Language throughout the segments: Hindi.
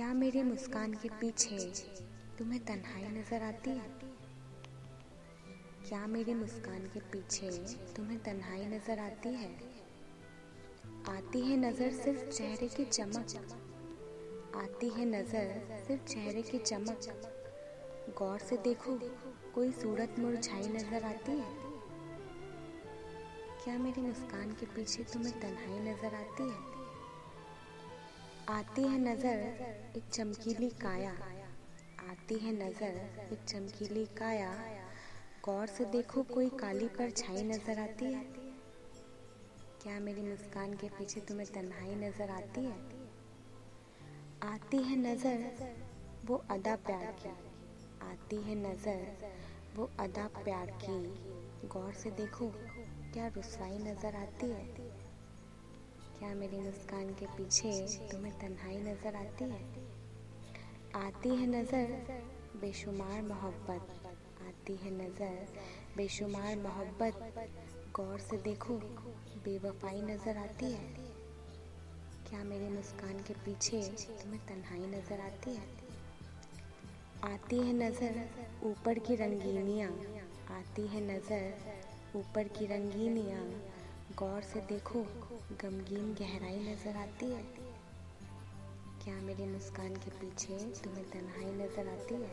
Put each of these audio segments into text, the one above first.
क्या मेरी मुस्कान के पीछे तुम्हें तन्हाई नज़र आती है? क्या मेरी मुस्कान के पीछे तुम्हें तन्हाई नज़र आती है? आती है नज़र सिर्फ़ चेहरे की चमक। आती है नज़र सिर्फ़ चेहरे की चमक। गौर से देखो, कोई सूरत मुरझाई नज़र आती है? क्या मेरी मुस्कान के पीछे तुम्हें तन्हाई नज़र आती है? आती है नज़र एक चमकीली काया। आती है नज़र एक चमकीली काया। गौर से देखो कोई काली पर छाई नज़र आती है। क्या मेरी मुस्कान के पीछे तुम्हें तन्हाई नज़र आती है? आती है नज़र वो अदा प्यार की। आती है नज़र वो अदा प्यार की। गौर से देखो क्या रुसवाई नज़र आती है। क्या मेरी मुस्कान के पीछे तुम्हें तन्हाई नज़र आती है? आती है नज़र बेशुमार मोहब्बत। आती है नज़र बेशुमार मोहब्बत। गौर से देखो, बेवफाई नज़र आती है। क्या मेरी मुस्कान के पीछे तुम्हें तन्हाई नज़र आती है? आती है नज़र ऊपर की रंगीनियाँ। आती है नज़र ऊपर की रंगीनियाँ। गौर से देखो, गमगीन गहराई नज़र आती है। क्या मेरी मुस्कान के पीछे तुम्हें तन्हाई नज़र आती है?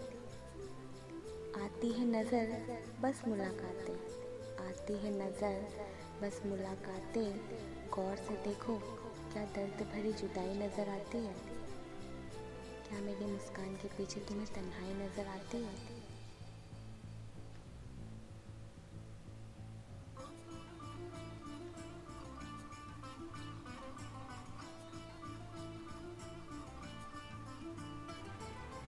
आती है नज़र, बस मुलाकातें। आती है नज़र, बस मुलाकातें। गौर से देखो, क्या दर्द भरी जुदाई नज़र आती है? क्या मेरी मुस्कान के पीछे तुम्हें तन्हाई नज़र आती है?